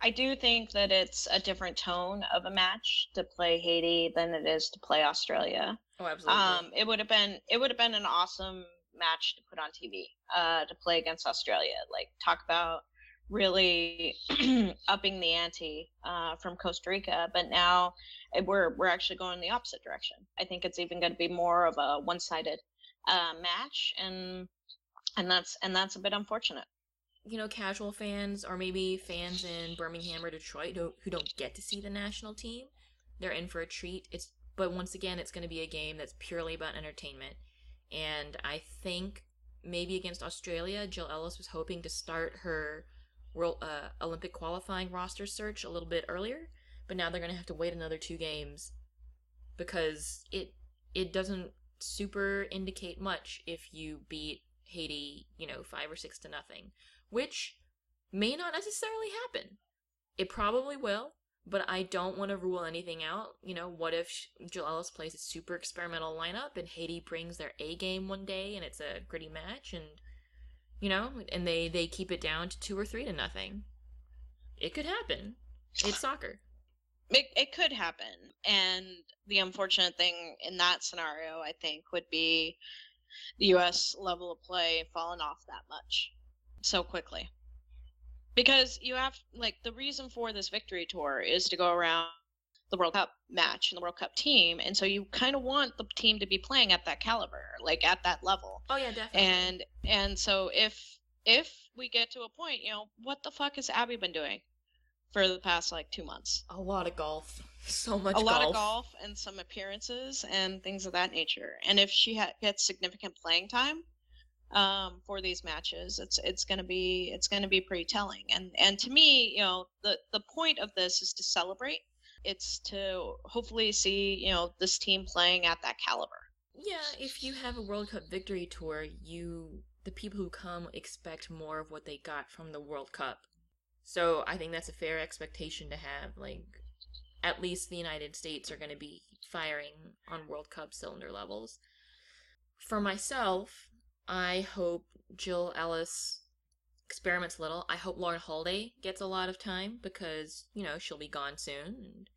I do think that it's a different tone of a match to play Haiti than it is to play Australia. Oh, absolutely. Um, it would have been it would have been an awesome match to put on TV uh, to play against Australia. Like talk about really upping the ante uh, from Costa Rica, but now eh, we're we're actually going the opposite direction. I think it's even going to be more of a one-sided uh, match, and and that's and that's a bit unfortunate. you know, casual fans or maybe fans in Birmingham or Detroit who, who don't get to see the national team, they're in for a treat. It's but once again, it's going to be a game that's purely about entertainment. And I think maybe against Australia, Jill Ellis was hoping to start her world uh, Olympic qualifying roster search a little bit earlier, but now they're going to have to wait another two games because it it doesn't super indicate much if you beat Haiti, you know, 5 or 6 to nothing which may not necessarily happen. It probably will, but I don't want to rule anything out. You know, what if Jill Ellis plays a super experimental lineup and Haiti brings their A game one day and it's a gritty match and you know, and they they keep it down to 2 or 3 to nothing. It could happen. It's soccer. It, it could happen. And the unfortunate thing in that scenario, I think, would be the U.S. level of play falling off that much so quickly. Because you have, like, the reason for this victory tour is to go around the World Cup match and the World Cup team. And so you kind of want the team to be playing at that caliber, like at that level. Oh yeah, definitely. And and so if if we get to a point, you know, what the fuck has Abby been doing for the past like two months? a lot of golf. So much a lot of golf and some appearances and things of that nature. And if she ha- gets significant playing time um, for these matches, it's it's going to be it's going to be pretty telling. And and to me, you know, the the point of this is to celebrate. It's to hopefully see you know this team playing at that caliber. Yeah, if you have a World Cup victory tour, you the people who come expect more of what they got from the World Cup. So I think that's a fair expectation to have. Like, at least the United States are going to be firing on World Cup cylinder levels. For myself, I hope Jill Ellis experiments a little. I hope Lauren Holiday gets a lot of time because, you know, she'll be gone soon. And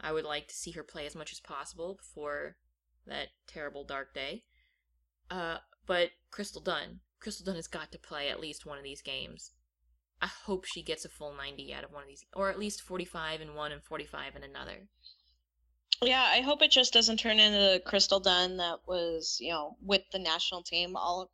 I would like to see her play as much as possible before that terrible dark day. Uh, but Crystal Dunn, Crystal Dunn has got to play at least one of these games. I hope she gets a full 90 out of one of these, or at least 45 in one and 45 in another. Yeah, I hope it just doesn't turn into the Crystal Dunn that was, you know, with the national team all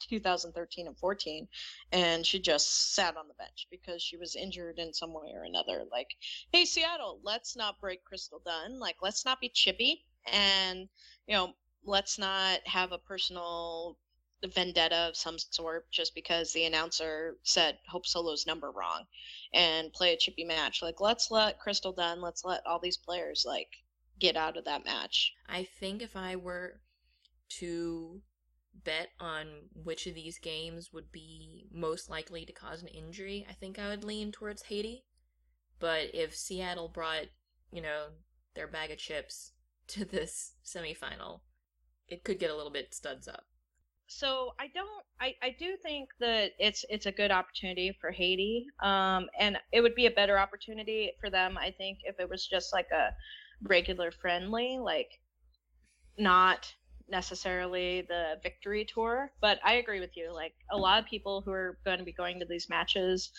2013 and 14, and she just sat on the bench because she was injured in some way or another. Like, hey, Seattle, let's not break Crystal Dunn. Like, let's not be chippy, and you know, let's not have a personal vendetta of some sort just because the announcer said Hope Solo's number wrong, and play a chippy match. Like, let's let Crystal Dunn, let's let all these players like get out of that match. I think if I were to bet on which of these games would be most likely to cause an injury, I think I would lean towards Haiti. But if Seattle brought, you know, their bag of chips to this semifinal, it could get a little bit studs up. So I don't. I, I do think that it's it's a good opportunity for Haiti, um, and it would be a better opportunity for them. I think if it was just like a regular friendly, like not necessarily the victory tour. But I agree with you. Like a lot of people who are going to be going to these matches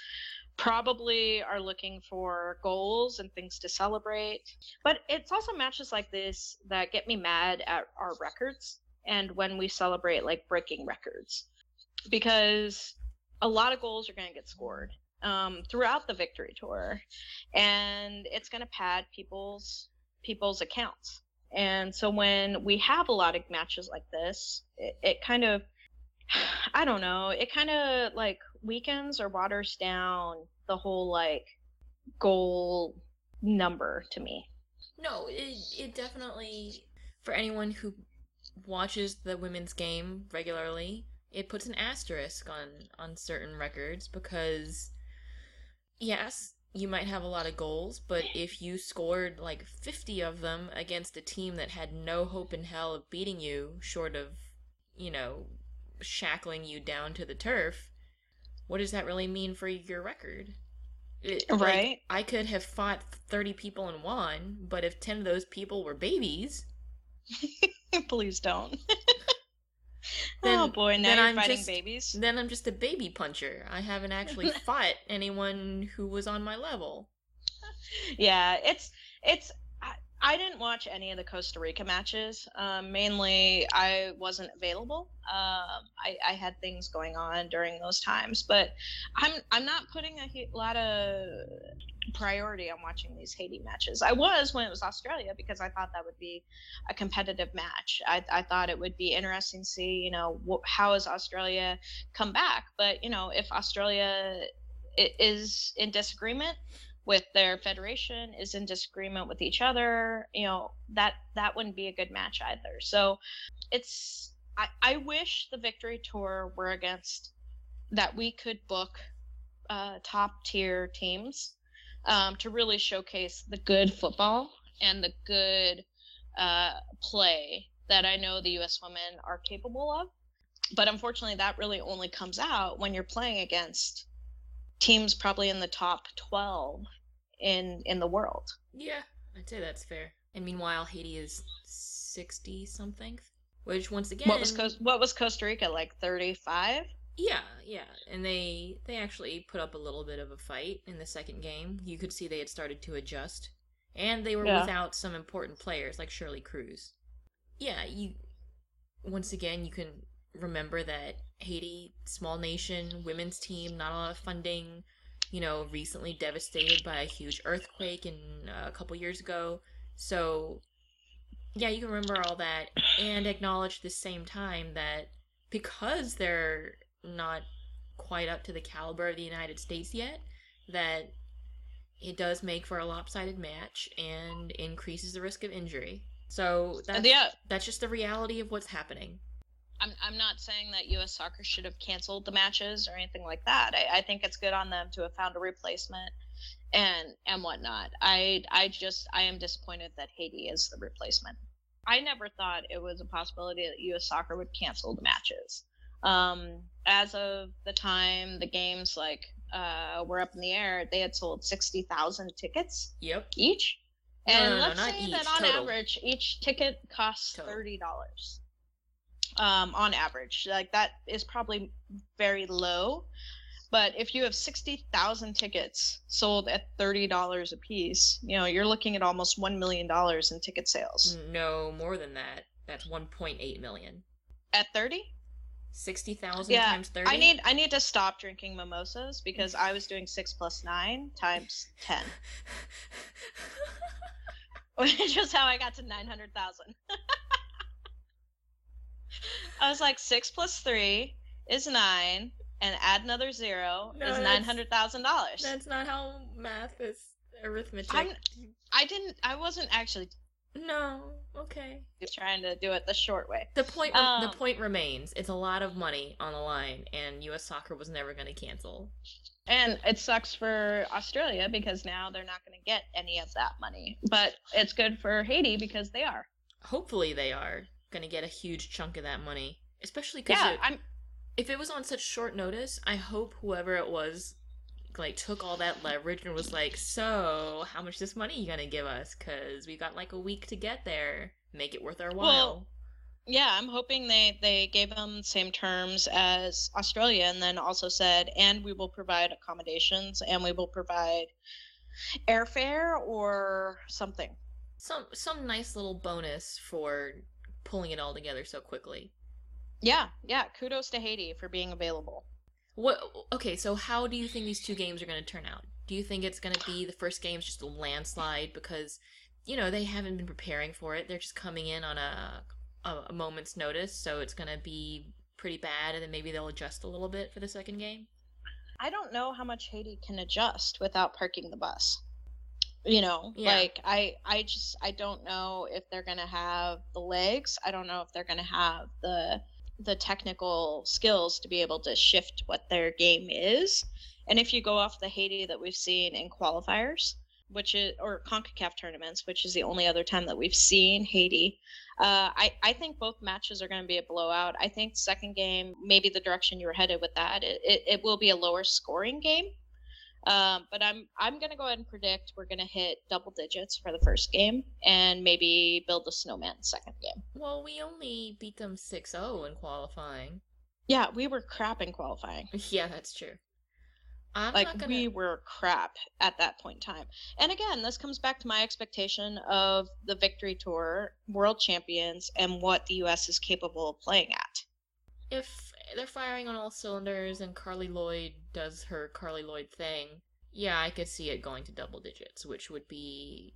probably are looking for goals and things to celebrate. But it's also matches like this that get me mad at our records and when we celebrate like breaking records because a lot of goals are going to get scored um, throughout the victory tour and it's going to pad people's people's accounts and so when we have a lot of matches like this it, it kind of i don't know it kind of like weakens or waters down the whole like goal number to me. No it, it definitely for anyone who watches the women's game regularly, it puts an asterisk on on certain records because yes, you might have a lot of goals, but if you scored like 50 of them against a team that had no hope in hell of beating you short of, you know, shackling you down to the turf, what does that really mean for your record? It, right. Like, I could have fought 30 people and won, but if 10 of those people were babies, Please don't. then, oh boy, now you're I'm fighting just, babies. Then I'm just a baby puncher. I haven't actually fought anyone who was on my level. Yeah, it's it's I didn't watch any of the Costa Rica matches. Um, mainly, I wasn't available. Um, I, I, had things going on during those times, but I'm I'm not putting a lot of priority on watching these Haiti matches. I was when it was Australia because I thought that would be a competitive match. I, I thought it would be interesting to see, you know, wh- how is Australia come back. But you know, if Australia is in disagreement with their federation is in disagreement with each other you know that that wouldn't be a good match either so it's i, I wish the victory tour were against that we could book uh, top tier teams um, to really showcase the good football and the good uh, play that I know the U.S. women are capable of. But unfortunately, that really only comes out when you're playing against teams probably in the top 12 in in the world. Yeah, I'd say that's fair. And meanwhile, Haiti is sixty something, which once again, what was Costa, what was Costa Rica like thirty five? Yeah, yeah, and they they actually put up a little bit of a fight in the second game. You could see they had started to adjust, and they were yeah. without some important players like Shirley Cruz. Yeah, you once again you can remember that Haiti, small nation, women's team, not a lot of funding, you know, recently devastated by a huge earthquake in uh, a couple years ago. So, yeah, you can remember all that and acknowledge at the same time that because they're not quite up to the caliber of the United States yet, that it does make for a lopsided match and increases the risk of injury. So that's, yeah. that's just the reality of what's happening. I'm I'm not saying that U.S. Soccer should have canceled the matches or anything like that. I, I think it's good on them to have found a replacement and and whatnot. I I just I am disappointed that Haiti is the replacement. I never thought it was a possibility that U.S. Soccer would cancel the matches. Um, as of the time the games like uh, were up in the air, they had sold sixty thousand tickets. Yep. Each. And no, no, let's no, say each, that on total. average, each ticket costs total. thirty dollars um, on average. Like that is probably very low. But if you have 60,000 tickets sold at $30 a piece, you know, you're looking at almost $1 million in ticket sales. No, more than that. That's 1.8 million. At 30? 60,000 yeah, times 30? I need I need to stop drinking mimosas because I was doing 6 plus 9 times 10. Which is how I got to 900,000. I was like, six plus three is nine, and add another zero no, is nine hundred thousand dollars. That's not how math is arithmetic. I'm, I didn't. I wasn't actually No. Okay. Trying to do it the short way. The point Um, the point remains. It's a lot of money on the line and US soccer was never going to cancel. And it sucks for Australia because now they're not going to get any of that money. But it's good for Haiti because they are. Hopefully they are going to get a huge chunk of that money, especially cuz Yeah, if it was on such short notice, I hope whoever it was like took all that leverage and was like, "So, how much this money you gonna give us? Cause we got like a week to get there. Make it worth our while." Well, yeah, I'm hoping they they gave them the same terms as Australia and then also said and we will provide accommodations and we will provide airfare or something. some some nice little bonus for pulling it all together so quickly. Yeah, yeah, kudos to Haiti for being available. What? Okay, so how do you think these two games are gonna turn out? Do you think it's gonna be the first game's just a landslide because, you know, they haven't been preparing for it. They're just coming in on a a, a moment's notice, so it's gonna be pretty bad, and then maybe they'll adjust a little bit for the second game. I don't know how much Haiti can adjust without parking the bus. You know, Yeah. like I I just I don't know if they're going to have the legs. I don't know if they're going to have the the technical skills to be able to shift what their game is. And if you go off the Haiti that we've seen in qualifiers, which is or CONCACAF tournaments, which is the only other time that we've seen Haiti, uh, I I think both matches are going to be a blowout. I think second game, maybe the direction you were headed with that, it, it, it will be a lower scoring game. Um, but I'm I'm going to go ahead and predict we're going to hit double digits for the first game and maybe build a snowman second game. Well, we only beat them 6-0 in qualifying. Yeah, we were crap in qualifying. Yeah, that's true. I'm like gonna. we were crap at that point in time. And again, this comes back to my expectation of the Victory Tour World Champions and what the US is capable of playing at. If they're firing on all cylinders and Carli Lloyd does her Carli Lloyd thing, yeah, I could see it going to double digits, which would be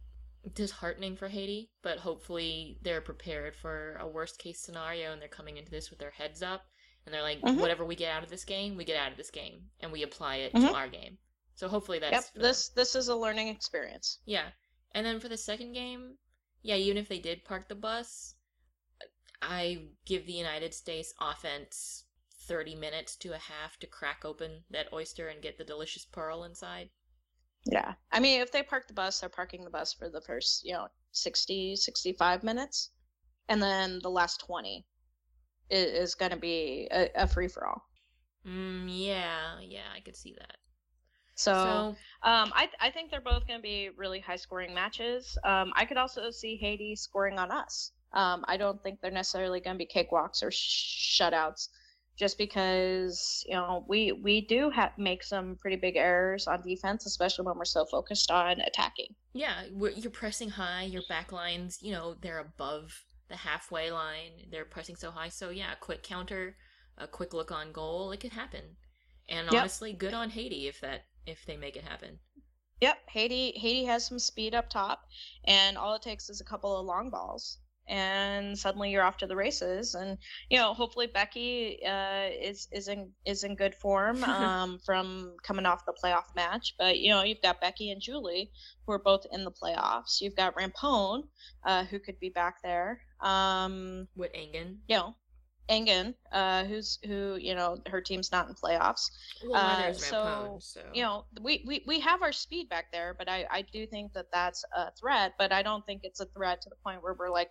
disheartening for Haiti. But hopefully, they're prepared for a worst case scenario and they're coming into this with their heads up. And they're like, Mhm. whatever we get out of this game, we get out of this game, and we apply it Mhm. to our game. So hopefully that's yep, this this is a learning experience. Yeah. And then for the second game, yeah, even if they did park the bus, I give the United States offense 30 minutes to a half to crack open that oyster and get the delicious pearl inside. Yeah. I mean, if they park the bus, they're parking the bus for the first, you know, 60, 65 minutes. And then the last 20 is, is going to be a, a free for all. Mm, yeah, yeah, I could see that. So, So, um, I, I think they're both going to be really high scoring matches. Um, I could also see Haiti scoring on us. Um, I don't think they're necessarily going to be cakewalks or sh- shutouts just because, you know, we, we do ha- make some pretty big errors on defense, especially when we're so focused on attacking. yeah, you're pressing high, your back lines, you know, they're above the halfway line. They're pressing so high. So, yeah, a quick counter, a quick look on goal, it could happen. And Yep. honestly, good on Haiti if that if they make it happen. Yep, Haiti Haiti has some speed up top, and all it takes is a couple of long balls, and suddenly you're off to the races. And you know, hopefully Becky uh, is is in is in good form um, from coming off the playoff match. But you know, you've got Becky and Julie who are both in the playoffs. You've got Rampone uh, who could be back there. Um, With Engen. you know, Engen, uh, who's who you know her team's not in playoffs Well, Uh, so, so you know we, we we have our speed back there but i i do think that that's a threat but i don't think it's a threat to the point where we're like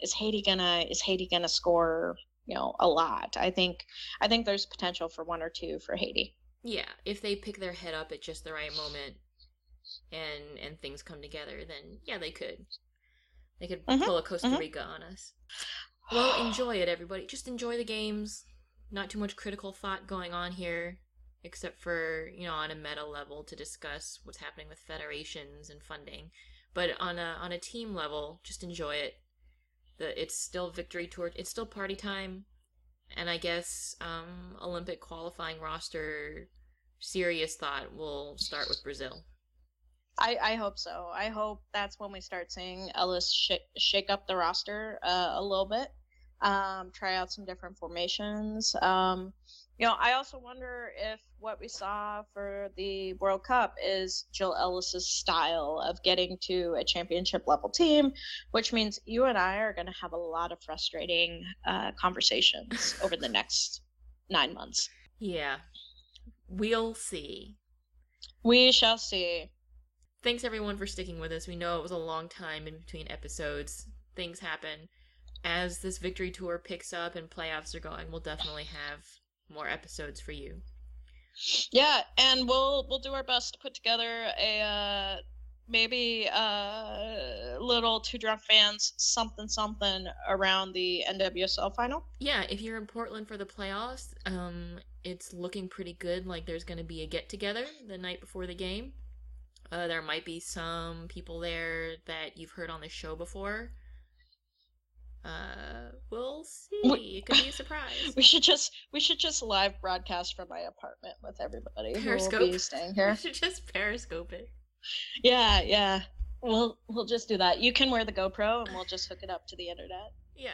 is haiti gonna is haiti gonna score you know a lot i think i think there's potential for one or two for haiti yeah, if they pick their head up at just the right moment, and and things come together, then yeah, they could. They could Mhm, pull a Costa mhm. Rica on us. Well, enjoy it, everybody. Just enjoy the games. Not too much critical thought going on here, except for you know on a meta level to discuss what's happening with federations and funding. But on a on a team level, just enjoy it. The it's still victory tour. It's still party time, and I guess um, Olympic qualifying roster. Serious thought will start with Brazil. I, I hope so. I hope that's when we start seeing Ellis sh- shake up the roster uh, a little bit, um, try out some different formations. Um, You know, I also wonder if what we saw for the World Cup is Jill Ellis's style of getting to a championship level team, which means you and I are going to have a lot of frustrating uh, conversations over the next nine months. Yeah. We'll see. We shall see. Thanks everyone for sticking with us. We know it was a long time in between episodes. Things happen. As this victory tour picks up and playoffs are going, we'll definitely have more episodes for you. Yeah, and we'll we'll do our best to put together a uh, maybe a uh, little two drunk fans something something around the NWSL final. Yeah, if you're in Portland for the playoffs, um, it's looking pretty good. Like there's going to be a get together the night before the game. Uh, there might be some people there that you've heard on the show before. Uh, we'll see. it could be a surprise. We should just we should just live broadcast from my apartment with everybody Periscope. who will be staying here. we should just periscope it. Yeah, yeah. We'll we'll just do that. You can wear the GoPro and we'll just hook it up to the internet. Yeah.